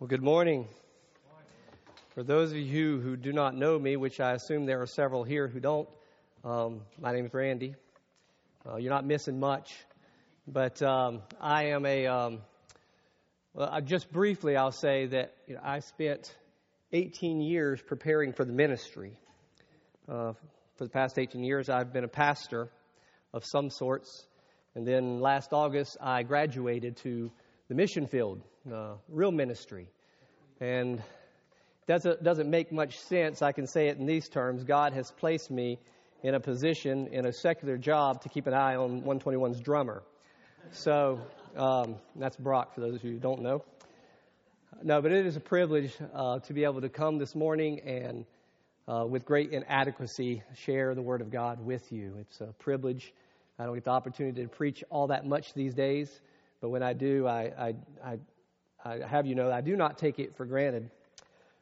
Well, good morning. For those of you who do not know me, which I assume there are several here who don't, um, my name is Randy. Uh, you're not missing much, but um, I am a. Um, well, I, just briefly, I'll say that you know, I spent 18 years preparing for the ministry. Uh, for the past 18 years, I've been a pastor of some sorts, and then last August, I graduated to the mission field, uh, real ministry. And doesn't doesn't make much sense. I can say it in these terms. God has placed me in a position in a secular job to keep an eye on 121's drummer. So um, that's Brock for those of you who don't know. No, but it is a privilege uh, to be able to come this morning and uh, with great inadequacy share the Word of God with you. It's a privilege. I don't get the opportunity to preach all that much these days, but when I do, I, I, I, I have you know I do not take it for granted.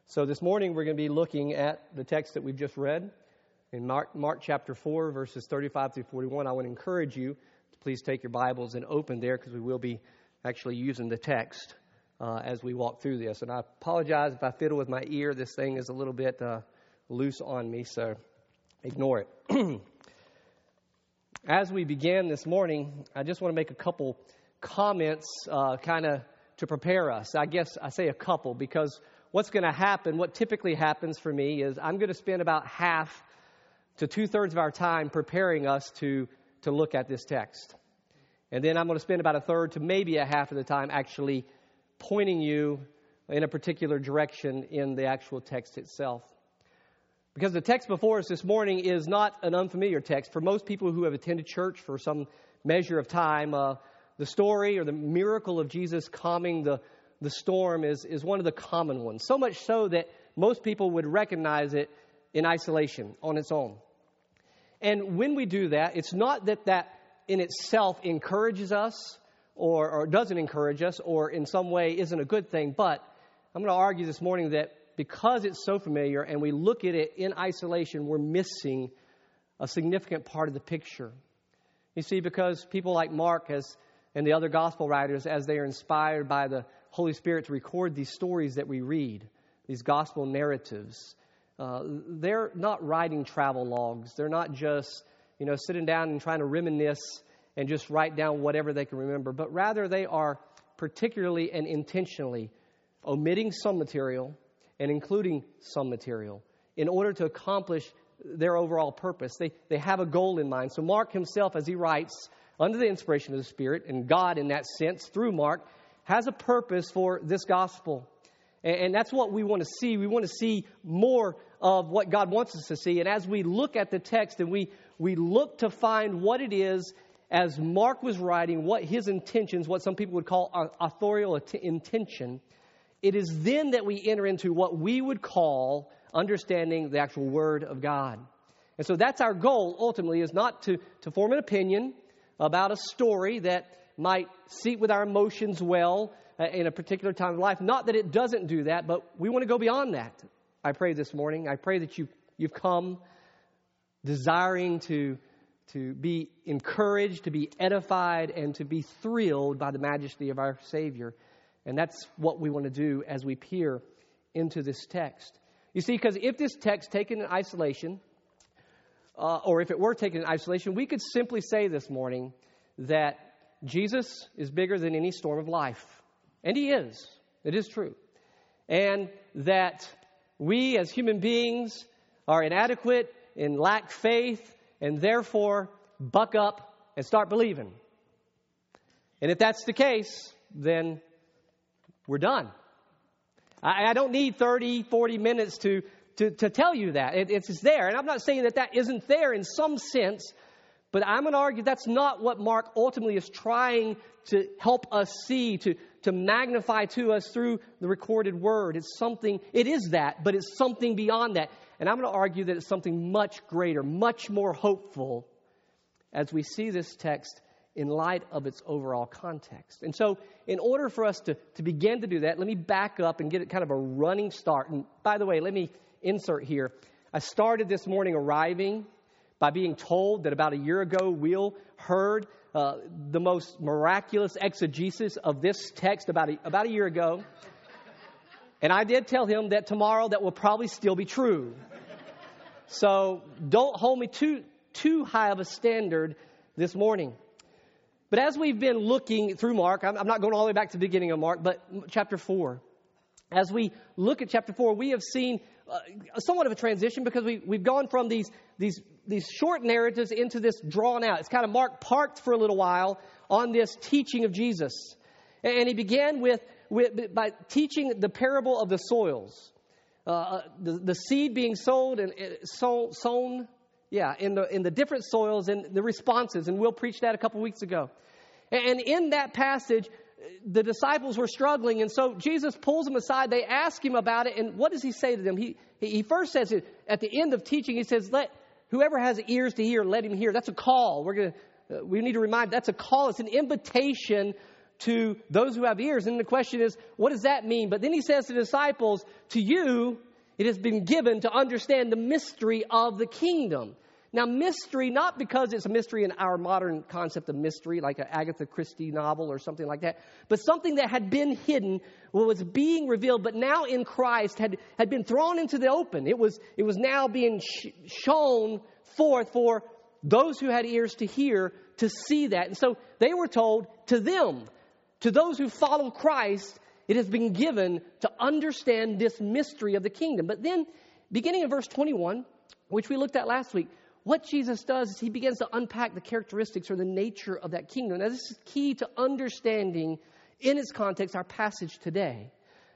So this morning we're going to be looking at the text that we've just read in Mark, Mark chapter 4, verses 35 through 41. I want to encourage you to please take your Bibles and open there because we will be actually using the text uh, as we walk through this. And I apologize if I fiddle with my ear. This thing is a little bit uh, loose on me, so ignore it. as we begin this morning, I just want to make a couple comments uh, kind of to prepare us. I guess I say a couple because what's going to happen, what typically happens for me is I'm going to spend about half to two thirds of our time preparing us to, to look at this text. And then I'm going to spend about a third to maybe a half of the time actually pointing you in a particular direction in the actual text itself. Because the text before us this morning is not an unfamiliar text. For most people who have attended church for some measure of time, uh, the story or the miracle of Jesus calming the, the storm is, is one of the common ones. So much so that most people would recognize it in isolation on its own. And when we do that, it's not that that in itself encourages us or, or doesn't encourage us or in some way isn't a good thing, but I'm going to argue this morning that because it's so familiar and we look at it in isolation, we're missing a significant part of the picture. You see, because people like Mark, as and the other gospel writers as they are inspired by the Holy Spirit to record these stories that we read, these gospel narratives. Uh, they're not writing travel logs. They're not just, you know, sitting down and trying to reminisce and just write down whatever they can remember, but rather they are particularly and intentionally omitting some material and including some material in order to accomplish their overall purpose. They, they have a goal in mind. So, Mark himself, as he writes, under the inspiration of the Spirit, and God, in that sense, through Mark, has a purpose for this gospel. And, that's what we want to see. We want to see more of what God wants us to see. And as we look at the text and we, we look to find what it is, as Mark was writing, what his intentions, what some people would call authorial intention, it is then that we enter into what we would call understanding the actual Word of God. And so that's our goal ultimately, is not to, to form an opinion, about a story that might seat with our emotions well uh, in a particular time of life. Not that it doesn't do that, but we want to go beyond that. I pray this morning. I pray that you, you've come desiring to, to be encouraged, to be edified, and to be thrilled by the majesty of our Savior. And that's what we want to do as we peer into this text. You see, because if this text taken in isolation uh, or if it were taken in isolation, we could simply say this morning that Jesus is bigger than any storm of life. And He is. It is true. And that we as human beings are inadequate and lack faith, and therefore buck up and start believing. And if that's the case, then we're done. I, I don't need 30, 40 minutes to to, to tell you that. It, it's there. And I'm not saying that that isn't there in some sense, but I'm going to argue that's not what Mark ultimately is trying to help us see, to, to magnify to us through the recorded word. It's something, it is that, but it's something beyond that. And I'm going to argue that it's something much greater, much more hopeful as we see this text in light of its overall context. And so, in order for us to, to begin to do that, let me back up and get it kind of a running start. And by the way, let me insert here. I started this morning arriving by being told that about a year ago, Will heard uh, the most miraculous exegesis of this text about a, about a year ago. And I did tell him that tomorrow that will probably still be true. so don't hold me too, too high of a standard this morning. But as we've been looking through Mark, I'm, I'm not going all the way back to the beginning of Mark, but chapter 4. As we look at chapter 4, we have seen uh, somewhat of a transition because we, we've gone from these, these, these short narratives into this drawn out. It's kind of Mark parked for a little while on this teaching of Jesus. And he began with, with by teaching the parable of the soils. Uh, uh the, the seed being sown and uh, sown, yeah, in the, in the different soils and the responses. And Will preached that a couple weeks ago. And in that passage, the disciples were struggling, and so Jesus pulls them aside. They ask him about it, and what does he say to them? He, he first says it at the end of teaching, he says, Let whoever has ears to hear, let him hear. That's a call. We're to, uh, we need to remind that's a call. It's an invitation to those who have ears. And the question is, what does that mean? But then he says to the disciples, To you, it has been given to understand the mystery of the kingdom. Now, mystery, not because it's a mystery in our modern concept of mystery, like an Agatha Christie novel or something like that, but something that had been hidden, was being revealed, but now in Christ had, had been thrown into the open. It was, it was now being sh- shown forth for those who had ears to hear to see that. And so they were told to them, to those who follow Christ, it has been given to understand this mystery of the kingdom. But then, beginning in verse 21, which we looked at last week, what Jesus does is he begins to unpack the characteristics or the nature of that kingdom. Now, this is key to understanding in its context our passage today.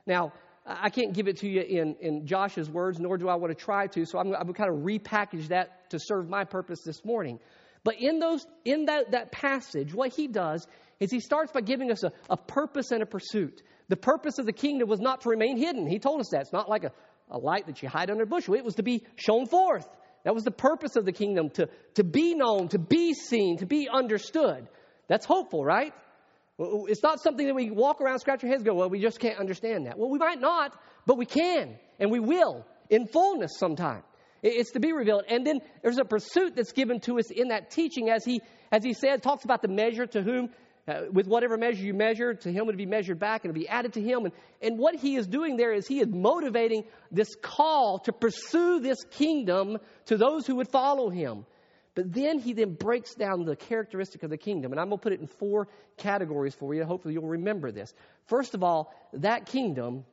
Now, I can't give it to you in, in Josh's words, nor do I want to try to, so I'm, I'm kind of repackage that to serve my purpose this morning. But in, those, in that, that passage, what he does is he starts by giving us a, a purpose and a pursuit. The purpose of the kingdom was not to remain hidden. He told us that. It's not like a, a light that you hide under a bushel, it was to be shown forth. That was the purpose of the kingdom to, to be known, to be seen, to be understood. That's hopeful, right? It's not something that we walk around, scratch our heads, go, well, we just can't understand that. Well, we might not, but we can, and we will in fullness sometime. It's to be revealed. And then there's a pursuit that's given to us in that teaching, as he, as he said, talks about the measure to whom uh, with whatever measure you measure, to him it will be measured back and it'll be added to him. And, and what he is doing there is he is motivating this call to pursue this kingdom to those who would follow him. But then he then breaks down the characteristic of the kingdom. And I'm going to put it in four categories for you. Hopefully you'll remember this. First of all, that kingdom,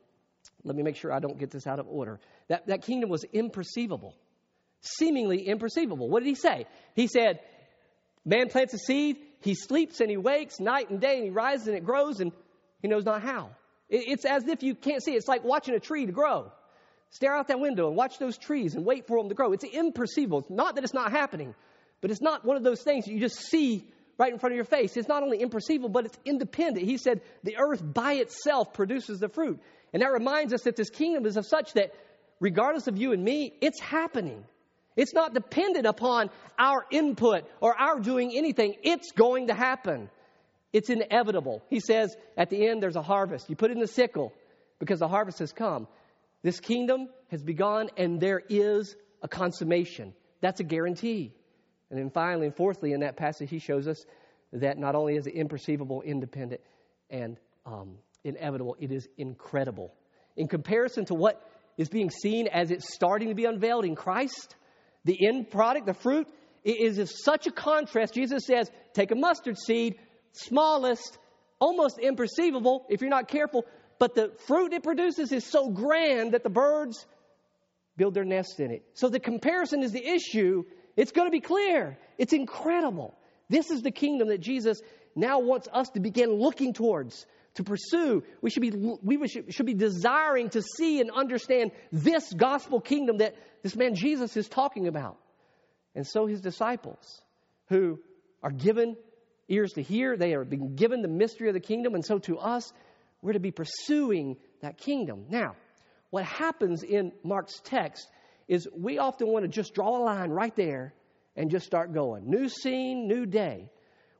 let me make sure I don't get this out of order. That, that kingdom was imperceivable, seemingly imperceivable. What did he say? He said, Man plants a seed, he sleeps and he wakes night and day and he rises and it grows and he knows not how. It's as if you can't see. It's like watching a tree to grow. Stare out that window and watch those trees and wait for them to grow. It's imperceivable. It's not that it's not happening, but it's not one of those things that you just see right in front of your face. It's not only imperceivable, but it's independent. He said the earth by itself produces the fruit. And that reminds us that this kingdom is of such that regardless of you and me, it's happening. It's not dependent upon our input or our doing anything. It's going to happen. It's inevitable. He says at the end, there's a harvest. You put in the sickle because the harvest has come. This kingdom has begun and there is a consummation. That's a guarantee. And then finally and fourthly, in that passage, he shows us that not only is it imperceivable, independent, and um, inevitable, it is incredible. In comparison to what is being seen as it's starting to be unveiled in Christ, the end product, the fruit, is such a contrast. Jesus says, take a mustard seed, smallest, almost imperceivable if you're not careful, but the fruit it produces is so grand that the birds build their nests in it. So the comparison is the issue. It's going to be clear. It's incredible. This is the kingdom that Jesus now wants us to begin looking towards, to pursue. We should be, we should be desiring to see and understand this gospel kingdom that this man Jesus is talking about. And so his disciples, who are given ears to hear, they are being given the mystery of the kingdom. And so to us, we're to be pursuing that kingdom. Now, what happens in Mark's text is we often want to just draw a line right there and just start going. New scene, new day.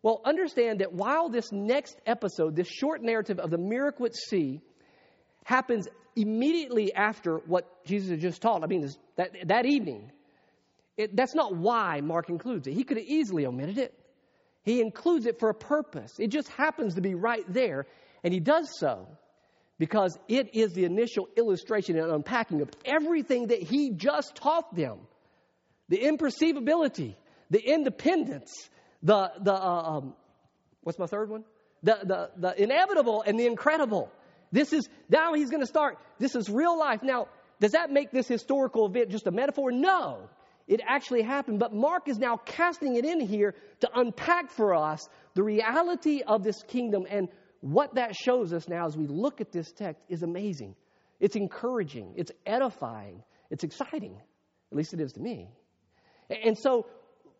Well, understand that while this next episode, this short narrative of the miracle at sea, happens immediately after what Jesus had just taught. I mean, that, that evening. It, that's not why Mark includes it. He could have easily omitted it. He includes it for a purpose. It just happens to be right there, and he does so because it is the initial illustration and unpacking of everything that he just taught them the imperceivability, the independence, the, the uh, um, what's my third one? The, the, the inevitable and the incredible. This is, now he's going to start, this is real life. Now, does that make this historical event just a metaphor? No. It actually happened, but Mark is now casting it in here to unpack for us the reality of this kingdom and what that shows us now as we look at this text is amazing. It's encouraging, it's edifying, it's exciting. At least it is to me. And so,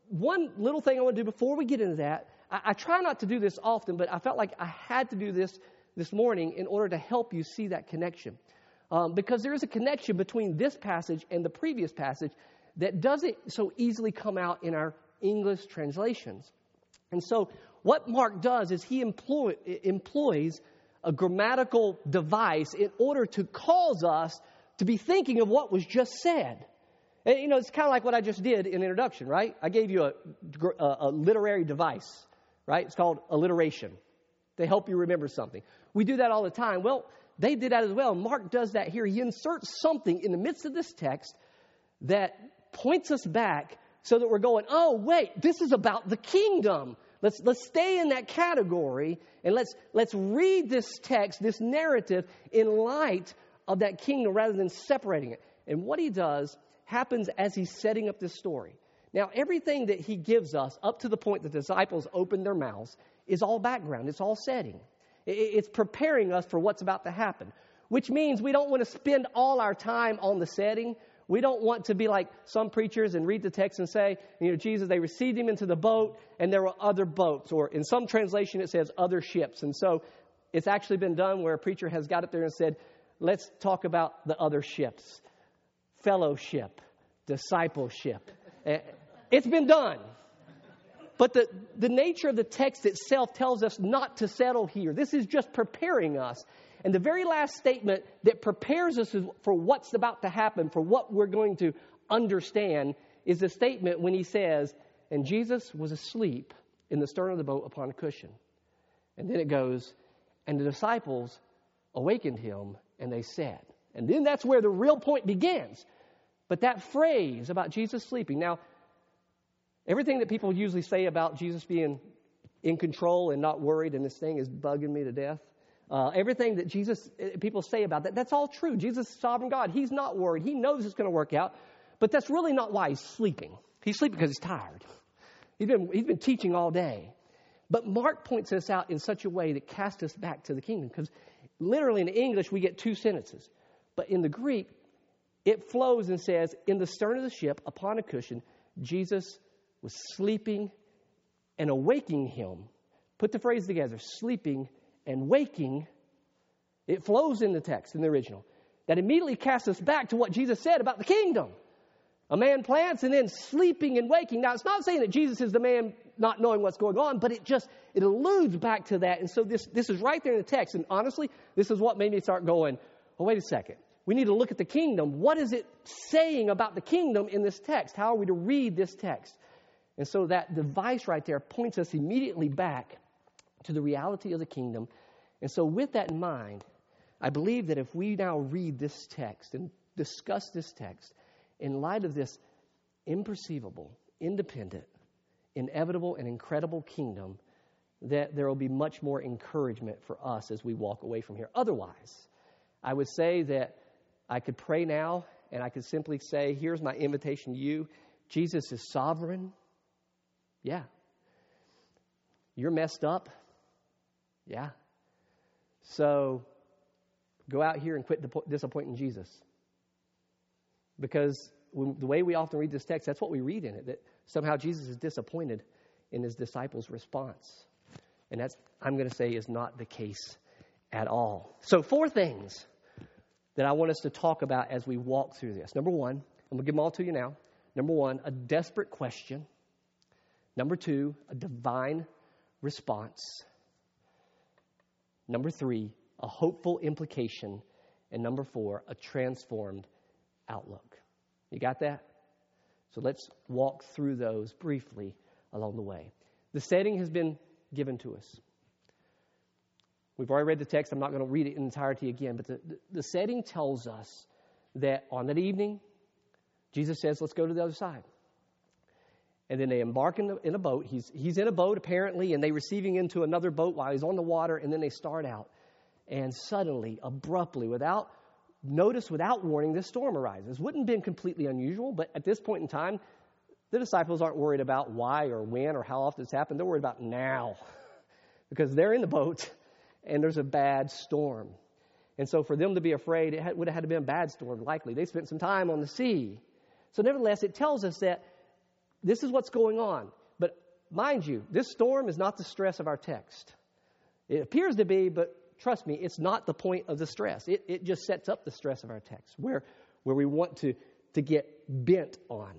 one little thing I want to do before we get into that, I, I try not to do this often, but I felt like I had to do this this morning in order to help you see that connection. Um, because there is a connection between this passage and the previous passage that doesn't so easily come out in our English translations. And so, what Mark does is he employ, employs a grammatical device in order to cause us to be thinking of what was just said. And, you know, it's kind of like what I just did in introduction, right? I gave you a, a, a literary device, right? It's called alliteration to help you remember something. We do that all the time. Well, they did that as well. Mark does that here. He inserts something in the midst of this text that points us back so that we're going, oh, wait, this is about the kingdom. Let's, let's stay in that category and let's, let's read this text, this narrative, in light of that kingdom rather than separating it. And what he does happens as he's setting up this story. Now, everything that he gives us up to the point the disciples open their mouths is all background, it's all setting. It's preparing us for what's about to happen, which means we don't want to spend all our time on the setting. We don't want to be like some preachers and read the text and say, you know, Jesus, they received him into the boat and there were other boats. Or in some translation, it says other ships. And so it's actually been done where a preacher has got it there and said, let's talk about the other ships fellowship, discipleship. Eh, it's been done. But the, the nature of the text itself tells us not to settle here. This is just preparing us. And the very last statement that prepares us for what's about to happen, for what we're going to understand, is the statement when he says, And Jesus was asleep in the stern of the boat upon a cushion. And then it goes, And the disciples awakened him, and they said. And then that's where the real point begins. But that phrase about Jesus sleeping, now, everything that people usually say about Jesus being in control and not worried and this thing is bugging me to death. Uh, everything that Jesus, uh, people say about that, that's all true. Jesus is sovereign God. He's not worried. He knows it's going to work out. But that's really not why he's sleeping. He's sleeping because he's tired. He's been, he's been teaching all day. But Mark points this out in such a way that casts us back to the kingdom. Because literally in English, we get two sentences. But in the Greek, it flows and says, In the stern of the ship, upon a cushion, Jesus was sleeping and awaking him. Put the phrase together sleeping and waking, it flows in the text, in the original, that immediately casts us back to what Jesus said about the kingdom. A man plants and then sleeping and waking. Now, it's not saying that Jesus is the man not knowing what's going on, but it just, it alludes back to that. And so this, this is right there in the text. And honestly, this is what made me start going, oh, wait a second. We need to look at the kingdom. What is it saying about the kingdom in this text? How are we to read this text? And so that device right there points us immediately back to the reality of the kingdom. And so, with that in mind, I believe that if we now read this text and discuss this text in light of this imperceivable, independent, inevitable, and incredible kingdom, that there will be much more encouragement for us as we walk away from here. Otherwise, I would say that I could pray now and I could simply say, Here's my invitation to you. Jesus is sovereign. Yeah. You're messed up. Yeah. So go out here and quit disappointing Jesus. Because the way we often read this text, that's what we read in it, that somehow Jesus is disappointed in his disciples' response. And that's, I'm going to say, is not the case at all. So, four things that I want us to talk about as we walk through this. Number one, I'm going to give them all to you now. Number one, a desperate question. Number two, a divine response. Number three, a hopeful implication. And number four, a transformed outlook. You got that? So let's walk through those briefly along the way. The setting has been given to us. We've already read the text. I'm not going to read it in entirety again, but the, the, setting tells us that on that evening, Jesus says, Let's go to the other side. And then they embark in, the, in a boat. He's, he's in a boat, apparently, and they receiving into another boat while he's on the water, and then they start out. And suddenly, abruptly, without notice, without warning, this storm arises. Wouldn't have been completely unusual, but at this point in time, the disciples aren't worried about why or when or how often it's happened. They're worried about now because they're in the boat and there's a bad storm. And so for them to be afraid, it would have had to be a bad storm, likely. They spent some time on the sea. So, nevertheless, it tells us that this is what's going on. But mind you, this storm is not the stress of our text. It appears to be, but trust me, it's not the point of the stress. It, it just sets up the stress of our text, where, where we want to, to get bent on.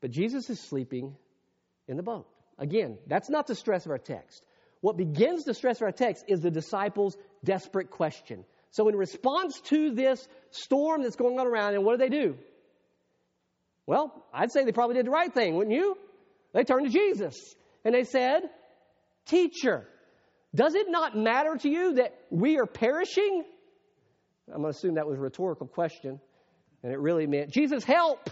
But Jesus is sleeping in the boat. Again, that's not the stress of our text. What begins the stress our text is the disciples' desperate question. So, in response to this storm that's going on around, and what do they do? Well, I'd say they probably did the right thing, wouldn't you? They turned to Jesus and they said, Teacher, does it not matter to you that we are perishing? I'm going to assume that was a rhetorical question, and it really meant, Jesus, help!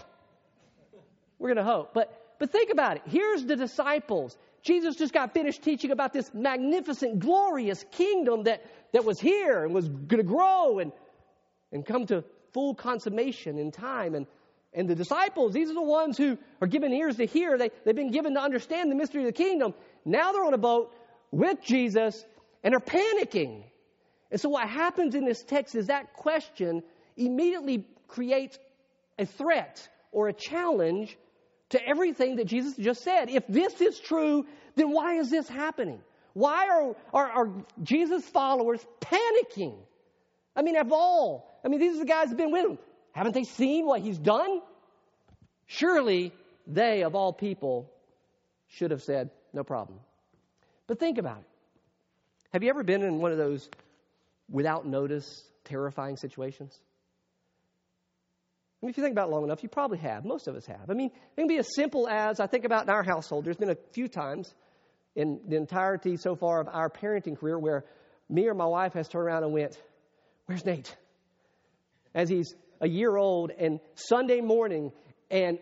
We're going to hope. But, but think about it. Here's the disciples. Jesus just got finished teaching about this magnificent, glorious kingdom that, that was here and was going to grow and, and come to full consummation in time. And and the disciples, these are the ones who are given ears to hear. They, they've been given to understand the mystery of the kingdom. Now they're on a boat with Jesus and are panicking. And so what happens in this text is that question immediately creates a threat or a challenge to everything that Jesus just said. If this is true, then why is this happening? Why are, are, are Jesus' followers panicking? I mean, of all, I mean, these are the guys who've been with him. Haven't they seen what he's done? Surely they, of all people, should have said, no problem. But think about it. Have you ever been in one of those without notice, terrifying situations? Mean, if you think about it long enough, you probably have. Most of us have. I mean, it can be as simple as I think about in our household. There's been a few times in the entirety so far of our parenting career where me or my wife has turned around and went, Where's Nate? As he's a year old and Sunday morning and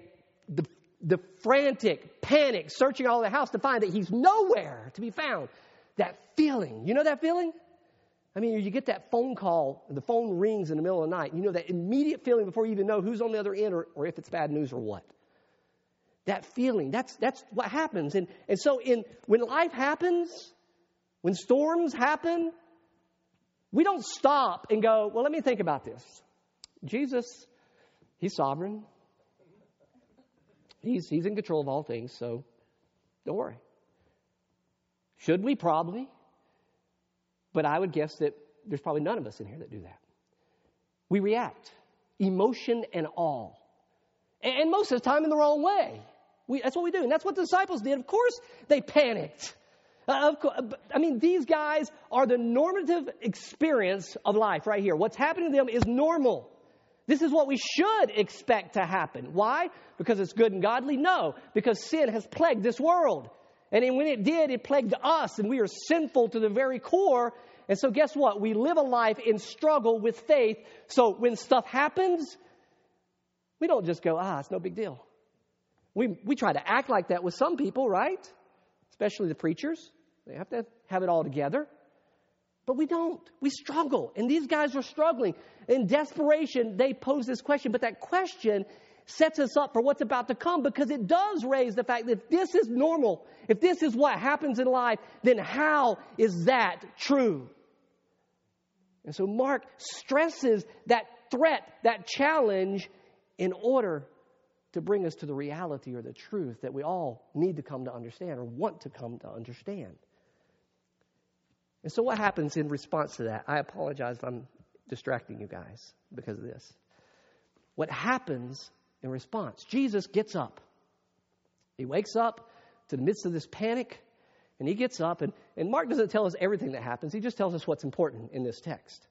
the, the frantic panic searching all the house to find that he's nowhere to be found. That feeling, you know that feeling? I mean, you get that phone call, and the phone rings in the middle of the night. You know that immediate feeling before you even know who's on the other end or, or if it's bad news or what. That feeling, that's, that's what happens. And, and so in, when life happens, when storms happen, we don't stop and go, well, let me think about this. Jesus, He's sovereign. He's, he's in control of all things, so don't worry. Should we? Probably. But I would guess that there's probably none of us in here that do that. We react, emotion and all. And most of the time in the wrong way. We, that's what we do. And that's what the disciples did. Of course, they panicked. Uh, I mean, these guys are the normative experience of life right here. What's happening to them is normal. This is what we should expect to happen. Why? Because it's good and godly? No, because sin has plagued this world. And when it did, it plagued us, and we are sinful to the very core. And so, guess what? We live a life in struggle with faith. So, when stuff happens, we don't just go, ah, it's no big deal. We, we try to act like that with some people, right? Especially the preachers. They have to have it all together. But we don't. We struggle. And these guys are struggling. In desperation, they pose this question. But that question sets us up for what's about to come because it does raise the fact that if this is normal, if this is what happens in life, then how is that true? And so Mark stresses that threat, that challenge, in order to bring us to the reality or the truth that we all need to come to understand or want to come to understand. And so, what happens in response to that? I apologize if I'm distracting you guys because of this. What happens in response? Jesus gets up. He wakes up to the midst of this panic, and he gets up. And, and Mark doesn't tell us everything that happens, he just tells us what's important in this text.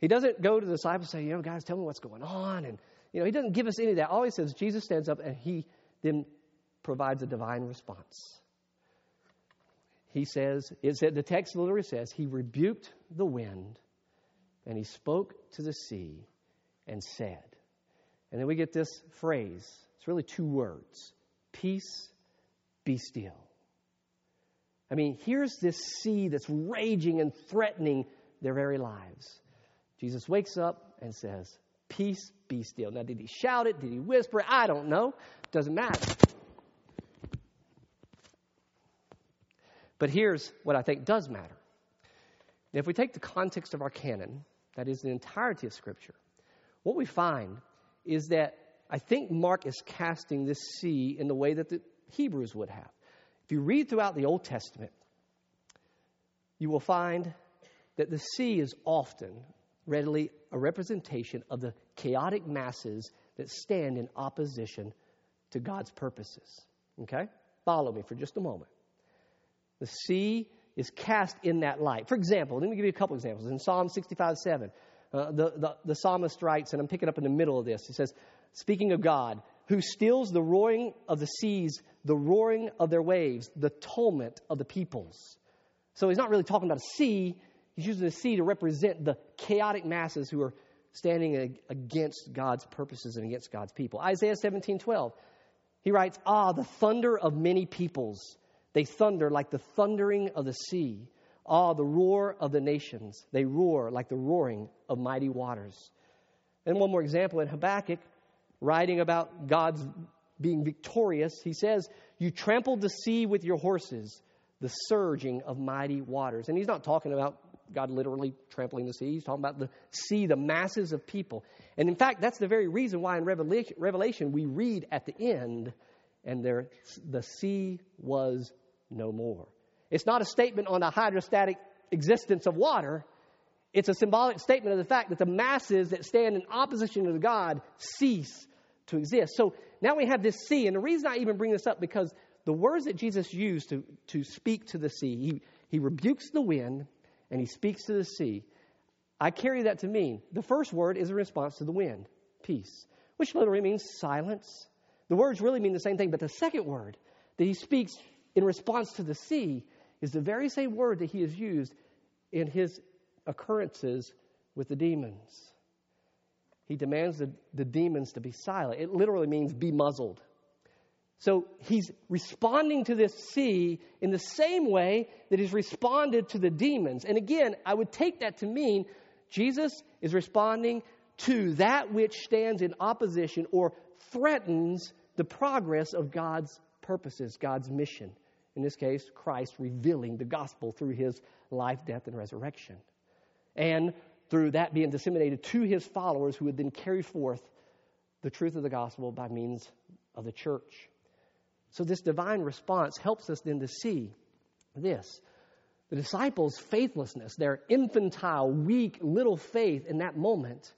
He doesn't go to the disciples and say, you know, guys, tell me what's going on. And, you know, he doesn't give us any of that. All he says, Jesus stands up and he then provides a divine response. he says, it said, the text literally says, he rebuked the wind and he spoke to the sea and said. And then we get this phrase. It's really two words peace, be still. I mean, here's this sea that's raging and threatening their very lives. Jesus wakes up and says, Peace, be still. Now, did he shout it? Did he whisper it? I don't know. Doesn't matter. But here's what I think does matter. If we take the context of our canon, that is the entirety of Scripture, what we find is that I think Mark is casting this sea in the way that the Hebrews would have. If you read throughout the Old Testament, you will find that the sea is often readily a representation of the chaotic masses that stand in opposition to God's purposes. Okay? Follow me for just a moment. The sea is cast in that light. For example, let me give you a couple examples. In Psalm 65 7, uh, the, the, the psalmist writes, and I'm picking up in the middle of this, he says, speaking of God, who stills the roaring of the seas, the roaring of their waves, the tumult of the peoples. So he's not really talking about a sea, he's using the sea to represent the chaotic masses who are standing against God's purposes and against God's people. Isaiah 17 12, he writes, Ah, the thunder of many peoples they thunder like the thundering of the sea. Ah, the roar of the nations. They roar like the roaring of mighty waters. And one more example in Habakkuk, writing about God's being victorious, he says, You trampled the sea with your horses, the surging of mighty waters. And he's not talking about God literally trampling the sea. He's talking about the sea, the masses of people. And in fact, that's the very reason why in Revelation we read at the end, and there, the sea was no more. It's not a statement on the hydrostatic existence of water. It's a symbolic statement of the fact that the masses that stand in opposition to God cease to exist. So now we have this sea, and the reason I even bring this up because the words that Jesus used to, to speak to the sea, he, he rebukes the wind and he speaks to the sea. I carry that to mean the first word is a response to the wind, peace, which literally means silence. The words really mean the same thing, but the second word that he speaks in response to the sea is the very same word that he has used in his occurrences with the demons. He demands the, the demons to be silent. It literally means be muzzled. So he's responding to this sea in the same way that he's responded to the demons. And again, I would take that to mean Jesus is responding to that which stands in opposition or threatens the progress of God's purposes, God's mission. In this case, Christ revealing the gospel through his life, death, and resurrection. And through that being disseminated to his followers who would then carry forth the truth of the gospel by means of the church. So, this divine response helps us then to see this. The disciples' faithlessness, their infantile, weak, little faith in that moment,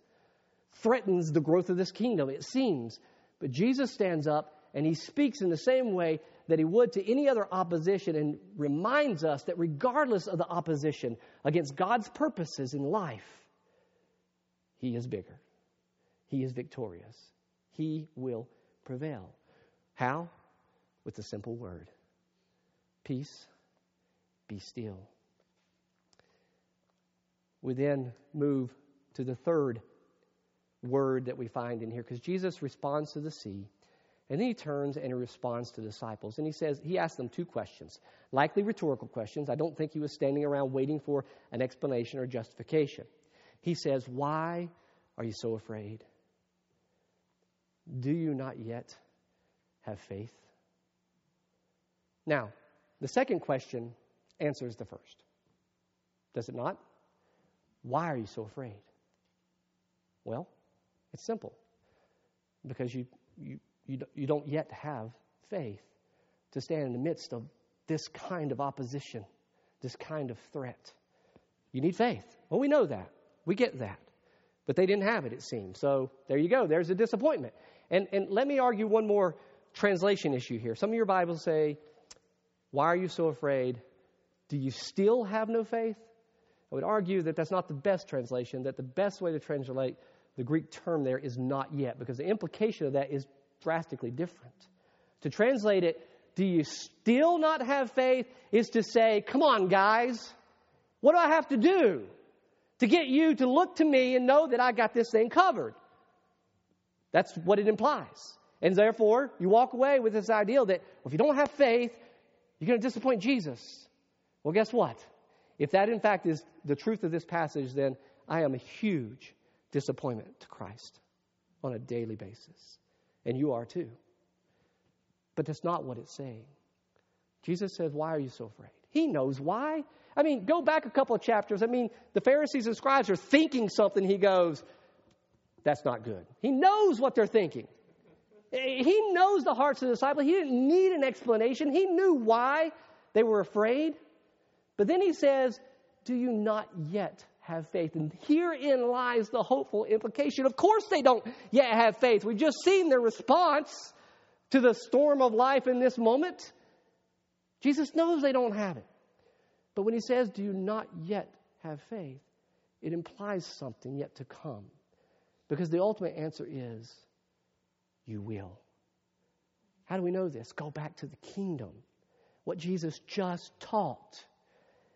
threatens the growth of this kingdom, it seems. But Jesus stands up and he speaks in the same way that he would to any other opposition and reminds us that regardless of the opposition against God's purposes in life, he is bigger. He is victorious. He will prevail. How? With the simple word peace, be still. We then move to the third word that we find in here because Jesus responds to the sea and then he turns and he responds to the disciples. And he says, he asks them two questions, likely rhetorical questions. I don't think he was standing around waiting for an explanation or justification. He says, Why are you so afraid? Do you not yet have faith? Now, the second question answers the first. Does it not? Why are you so afraid? Well, it's simple. Because you, you, you, you don't yet have faith to stand in the midst of this kind of opposition, this kind of threat. You need faith. Well, we know that. We get that. But they didn't have it, it seems. So there you go. There's a disappointment. And, and let me argue one more translation issue here. Some of your Bibles say, Why are you so afraid? Do you still have no faith? I would argue that that's not the best translation, that the best way to translate the Greek term there is not yet, because the implication of that is drastically different. To translate it, do you still not have faith? Is to say, come on, guys, what do I have to do to get you to look to me and know that I got this thing covered? That's what it implies. And therefore, you walk away with this ideal that well, if you don't have faith, you're going to disappoint Jesus. Well, guess what? If that in fact is the truth of this passage, then I am a huge disappointment to Christ on a daily basis. And you are too. But that's not what it's saying. Jesus says, Why are you so afraid? He knows why. I mean, go back a couple of chapters. I mean, the Pharisees and scribes are thinking something. He goes, That's not good. He knows what they're thinking. He knows the hearts of the disciples. He didn't need an explanation. He knew why they were afraid. But then he says, Do you not yet have faith? And herein lies the hopeful implication. Of course, they don't yet have faith. We've just seen their response to the storm of life in this moment. Jesus knows they don't have it. But when he says, Do you not yet have faith? it implies something yet to come. Because the ultimate answer is, You will. How do we know this? Go back to the kingdom, what Jesus just taught.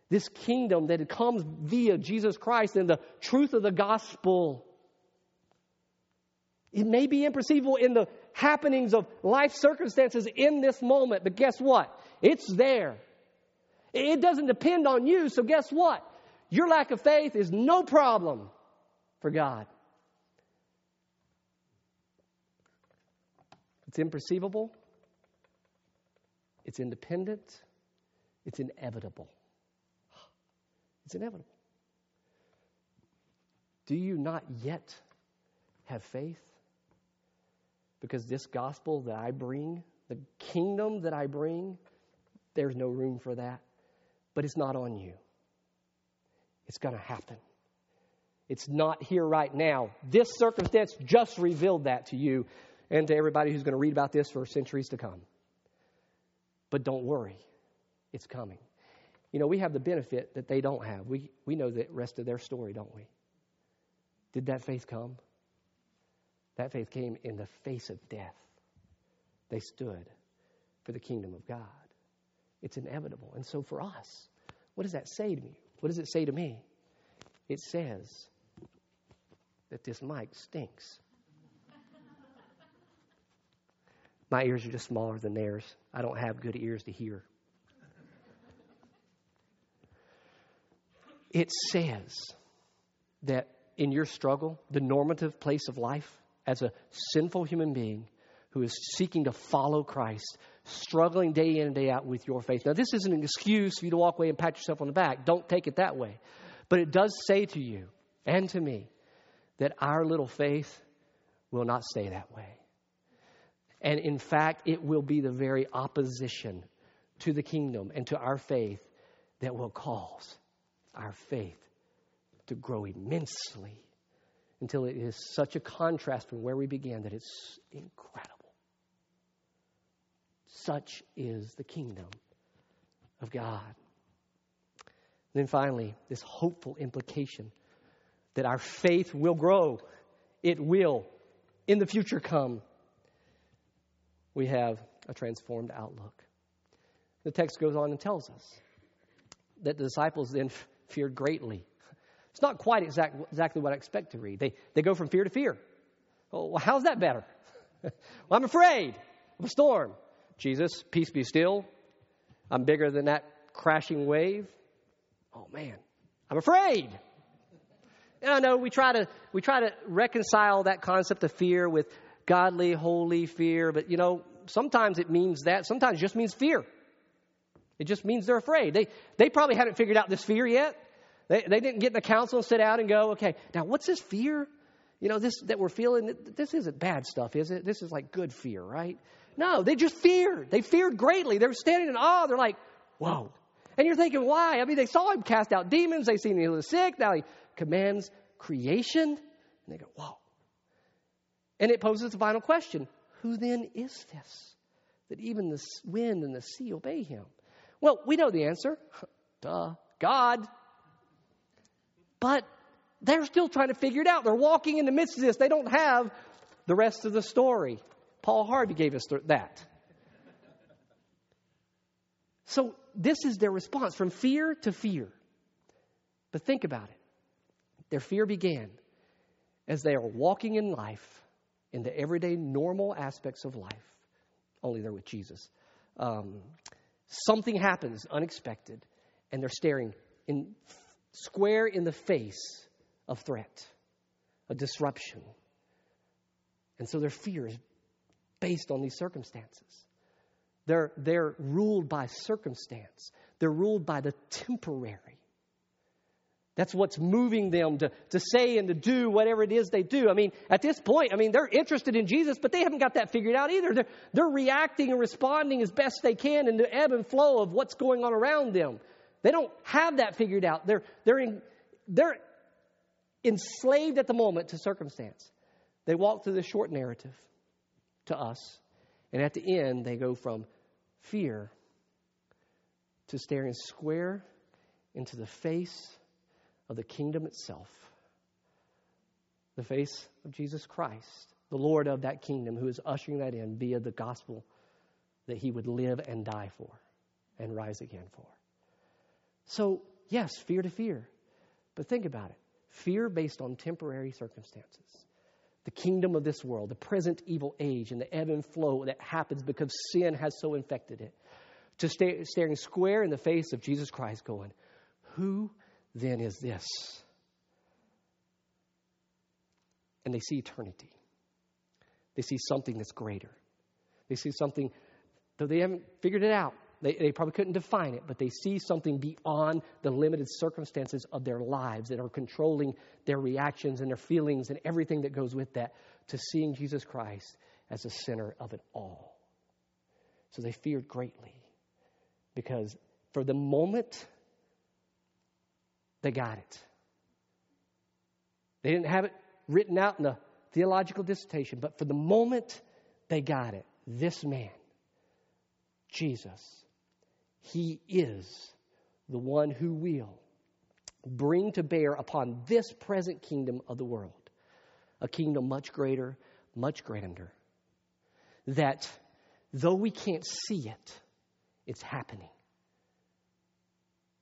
This kingdom that comes via Jesus Christ and the truth of the gospel. It may be imperceivable in the happenings of life circumstances in this moment, but guess what? It's there. It doesn't depend on you, so guess what? Your lack of faith is no problem for God. It's imperceivable, it's independent, it's inevitable. It's inevitable. Do you not yet have faith? Because this gospel that I bring, the kingdom that I bring, there's no room for that. But it's not on you. It's going to happen. It's not here right now. This circumstance just revealed that to you and to everybody who's going to read about this for centuries to come. But don't worry, it's coming. You know, we have the benefit that they don't have. We, we know the rest of their story, don't we? Did that faith come? That faith came in the face of death. They stood for the kingdom of God. It's inevitable. And so for us, what does that say to me? What does it say to me? It says that this mic stinks. My ears are just smaller than theirs. I don't have good ears to hear. It says that in your struggle, the normative place of life as a sinful human being who is seeking to follow Christ, struggling day in and day out with your faith. Now, this isn't an excuse for you to walk away and pat yourself on the back. Don't take it that way. But it does say to you and to me that our little faith will not stay that way. And in fact, it will be the very opposition to the kingdom and to our faith that will cause our faith to grow immensely until it is such a contrast from where we began that it's incredible. Such is the kingdom of God. And then finally, this hopeful implication that our faith will grow. It will in the future come. We have a transformed outlook. The text goes on and tells us that the disciples then feared greatly. It's not quite exact, exactly what I expect to read. They, they go from fear to fear. Oh, well, how's that better? well, I'm afraid of a storm. Jesus, peace be still. I'm bigger than that crashing wave. Oh man, I'm afraid. And I know we try to we try to reconcile that concept of fear with godly, holy fear, but you know, sometimes it means that, sometimes it just means fear. It just means they're afraid. They, they probably haven't figured out this fear yet. They, they didn't get in the council and sit out and go, okay, now what's this fear? You know, this that we're feeling, this isn't bad stuff, is it? This is like good fear, right? No, they just feared. They feared greatly. They were standing in awe. They're like, whoa. And you're thinking, why? I mean, they saw him cast out demons. They seen him heal the sick. Now he commands creation. And they go, whoa. And it poses the final question Who then is this? That even the wind and the sea obey him. Well, we know the answer. Duh. God. But they're still trying to figure it out. They're walking in the midst of this. They don't have the rest of the story. Paul Harvey gave us that. So this is their response from fear to fear. But think about it. Their fear began as they are walking in life, in the everyday normal aspects of life, only they're with Jesus. Um, something happens unexpected, and they're staring in square in the face of threat, a disruption. And so their fear is based on these circumstances. They're, they're ruled by circumstance, they're ruled by the temporary. That's what's moving them to, to say and to do whatever it is they do. I mean, at this point, I mean, they're interested in Jesus, but they haven't got that figured out either. They're, they're reacting and responding as best they can in the ebb and flow of what's going on around them. They don't have that figured out. They're, they're, in, they're enslaved at the moment to circumstance. They walk through the short narrative to us, and at the end, they go from fear to staring square into the face of the kingdom itself, the face of Jesus Christ, the Lord of that kingdom, who is ushering that in via the gospel that he would live and die for and rise again for. So, yes, fear to fear. But think about it fear based on temporary circumstances. The kingdom of this world, the present evil age, and the ebb and flow that happens because sin has so infected it. To stay, staring square in the face of Jesus Christ, going, Who then is this? And they see eternity. They see something that's greater. They see something, though they haven't figured it out, they, they probably couldn't define it, but they see something beyond the limited circumstances of their lives that are controlling their reactions and their feelings and everything that goes with that to seeing Jesus Christ as the center of it all. So they feared greatly because for the moment, they got it. They didn't have it written out in a theological dissertation, but for the moment, they got it. This man, Jesus, he is the one who will bring to bear upon this present kingdom of the world a kingdom much greater, much grander. That though we can't see it, it's happening.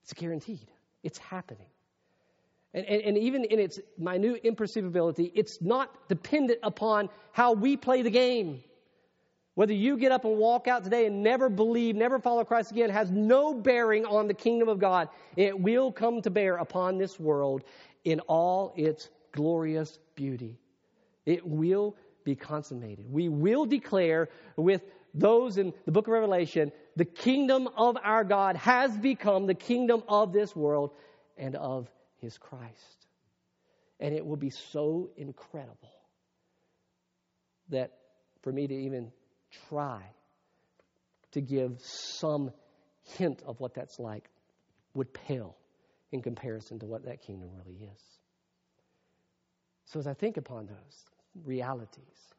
It's guaranteed. It's happening. And, and, and, even in its minute imperceptibility, it's not dependent upon how we play the game. Whether you get up and walk out today and never believe, never follow Christ again, has no bearing on the kingdom of God. It will come to bear upon this world in all its glorious beauty. It will be consummated. We will declare with those in the book of Revelation the kingdom of our God has become the kingdom of this world and of his Christ. And it will be so incredible that for me to even try to give some hint of what that's like would pale in comparison to what that kingdom really is. So, as I think upon those realities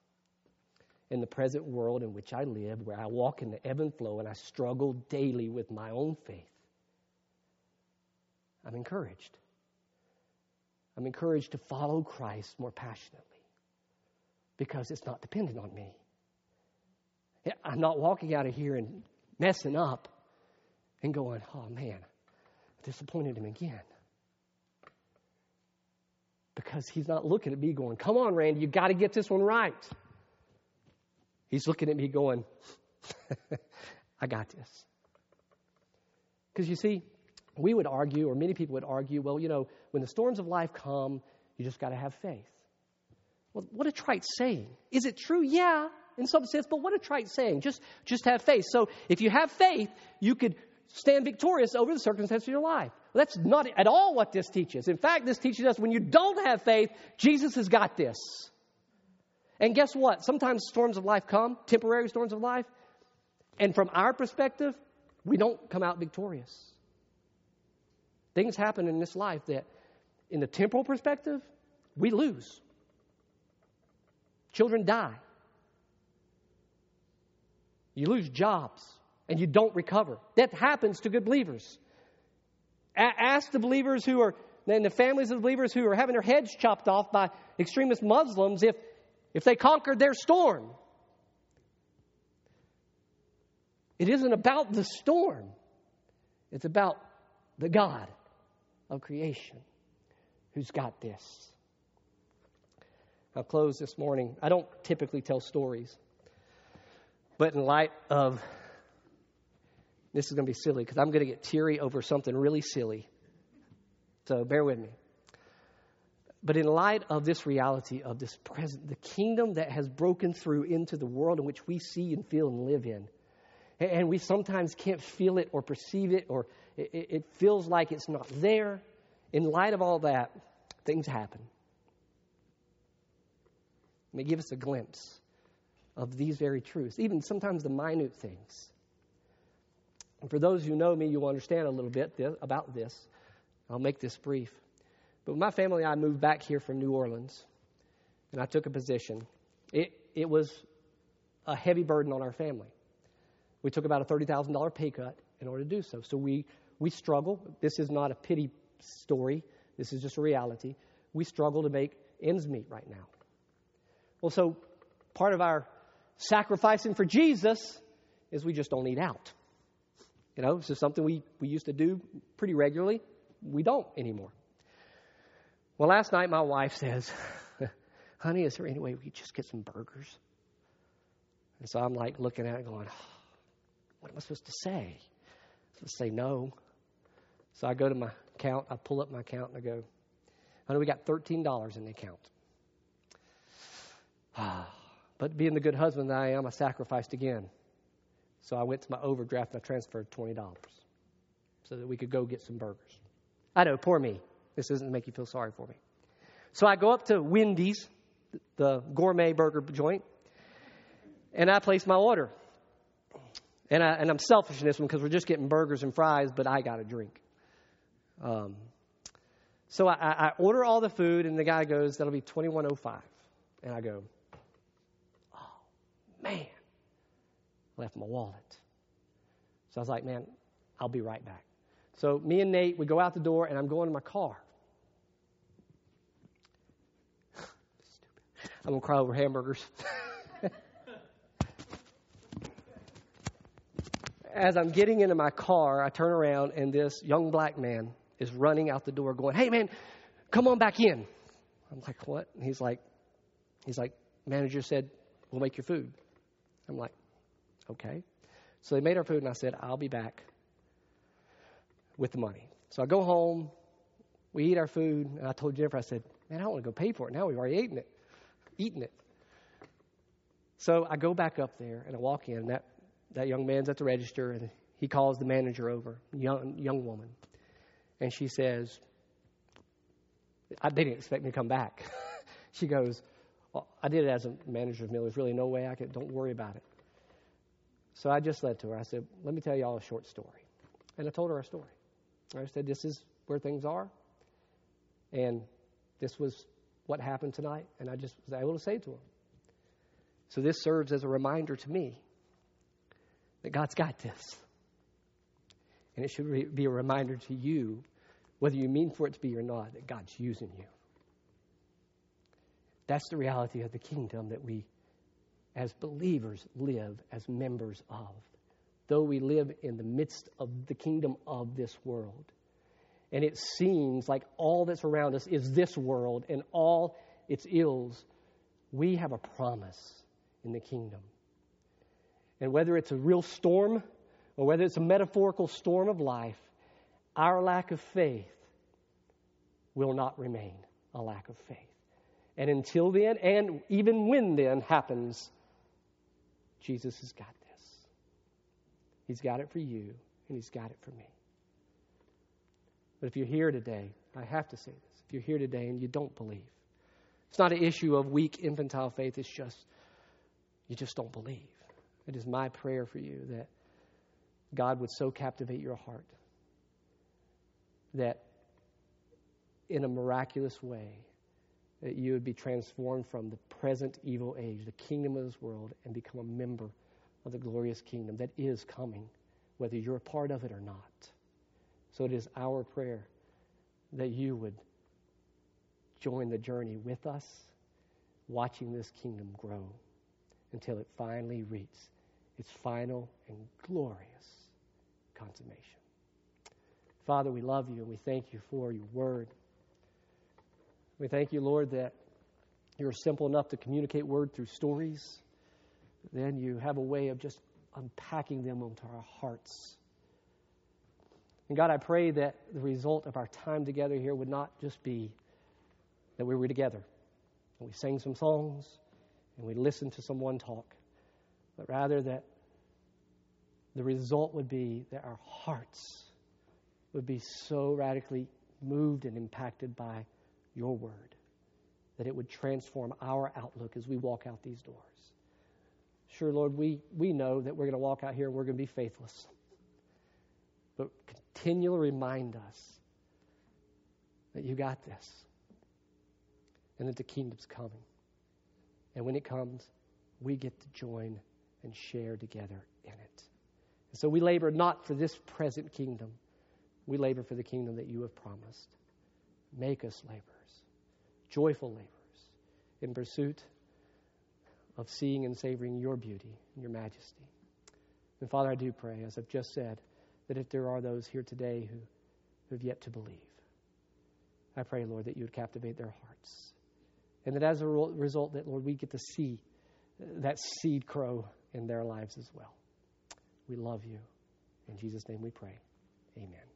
in the present world in which I live, where I walk in the ebb and flow and I struggle daily with my own faith, I'm encouraged. I'm encouraged to follow Christ more passionately because it's not dependent on me. I'm not walking out of here and messing up and going, oh man, I disappointed him again. Because he's not looking at me going, come on, Randy, you got to get this one right. He's looking at me going, I got this. Because you see, we would argue, or many people would argue, well, you know, when the storms of life come, you just got to have faith. Well, what a trite saying. Is it true? Yeah, in some sense, but what a trite saying. Just, just have faith. So if you have faith, you could stand victorious over the circumstances of your life. Well, that's not at all what this teaches. In fact, this teaches us when you don't have faith, Jesus has got this. And guess what? Sometimes storms of life come, temporary storms of life, and from our perspective, we don't come out victorious. Things happen in this life that, in the temporal perspective, we lose. Children die. You lose jobs and you don't recover. That happens to good believers. A- ask the believers who are, and the families of the believers who are having their heads chopped off by extremist Muslims if, if they conquered their storm. It isn't about the storm, It's about the God of creation who's got this. I'll close this morning. I don't typically tell stories, but in light of this is going to be silly because I'm going to get teary over something really silly. So bear with me. But in light of this reality of this present, the kingdom that has broken through into the world in which we see and feel and live in, and we sometimes can't feel it or perceive it, or it feels like it's not there. In light of all that, things happen. May give us a glimpse of these very truths, even sometimes the minute things. And for those who know me, you'll understand a little bit about this. I'll make this brief. But my family and I moved back here from New Orleans, and I took a position. It, it was a heavy burden on our family. We took about a $30,000 pay cut in order to do so. So we, we struggle. This is not a pity story, this is just a reality. We struggle to make ends meet right now. Well, so part of our sacrificing for Jesus is we just don't eat out. You know, this is something we, we used to do pretty regularly. We don't anymore. Well, last night my wife says, Honey, is there any way we could just get some burgers? And so I'm like looking at it going, What am I supposed to say? I'm supposed to say no. So I go to my account, I pull up my account, and I go, Honey, we got $13 in the account. Ah, but being the good husband that I am, I sacrificed again. So I went to my overdraft and I transferred $20 so that we could go get some burgers. I know, poor me. This isn't to make you feel sorry for me. So I go up to Wendy's, the gourmet burger joint, and I place my order. And, I, and I'm selfish in this one because we're just getting burgers and fries, but I got a drink. Um, so I, I order all the food, and the guy goes, "That'll be twenty one oh five. And I go, "Oh man, left my wallet." So I was like, "Man, I'll be right back." So me and Nate, we go out the door, and I'm going to my car. I'm gonna cry over hamburgers. As I'm getting into my car, I turn around and this young black man is running out the door going, Hey man, come on back in. I'm like, What? And he's like, he's like, manager said, We'll make your food. I'm like, Okay. So they made our food and I said, I'll be back with the money. So I go home, we eat our food, and I told Jennifer, I said, Man, I don't want to go pay for it. Now we've already eaten it eaten it. So I go back up there and I walk in. That, that young man's at the register and he calls the manager over, young, young woman. And she says, I, didn't expect me to come back. she goes, well, I did it as a manager of meal. There's really no way I could, don't worry about it. So I just led to her. I said, let me tell you all a short story. And I told her a story. I said, this is where things are. And this was what happened tonight, and I just was able to say to him. So this serves as a reminder to me that God's got this. And it should be a reminder to you, whether you mean for it to be or not, that God's using you. That's the reality of the kingdom that we, as believers, live as members of. Though we live in the midst of the kingdom of this world, and it seems like all that's around us is this world and all its ills, we have a promise in the kingdom. And whether it's a real storm or whether it's a metaphorical storm of life, our lack of faith will not remain a lack of faith. And until then, and even when then happens, Jesus has got this. He's got it for you, and He's got it for me. But if you're here today, I have to say this. If you're here today and you don't believe, it's not an issue of weak infantile faith, it's just you just don't believe. It is my prayer for you that God would so captivate your heart that in a miraculous way that you would be transformed from the present evil age, the kingdom of this world, and become a member of the glorious kingdom that is coming, whether you're a part of it or not. So it is our prayer that you would join the journey with us, watching this kingdom grow until it finally reaches its final and glorious consummation. Father, we love you and we thank you for your word. We thank you, Lord, that you're simple enough to communicate word through stories. Then you have a way of just unpacking them onto our hearts. And God, I pray that the result of our time together here would not just be that we were together and we sang some songs and we listened to someone talk, but rather that the result would be that our hearts would be so radically moved and impacted by your word that it would transform our outlook as we walk out these doors. Sure, Lord, we, we know that we're going to walk out here and we're going to be faithless. But continually remind us that you got this and that the kingdom's coming. And when it comes, we get to join and share together in it. And so we labor not for this present kingdom, we labor for the kingdom that you have promised. Make us laborers, joyful laborers, in pursuit of seeing and savoring your beauty and your majesty. And Father, I do pray, as I've just said, that if there are those here today who, who have yet to believe, I pray, Lord, that you would captivate their hearts. And that as a result, that, Lord, we get to see uh, that seed grow in their lives as well. We love you. In Jesus' name we pray. Amen.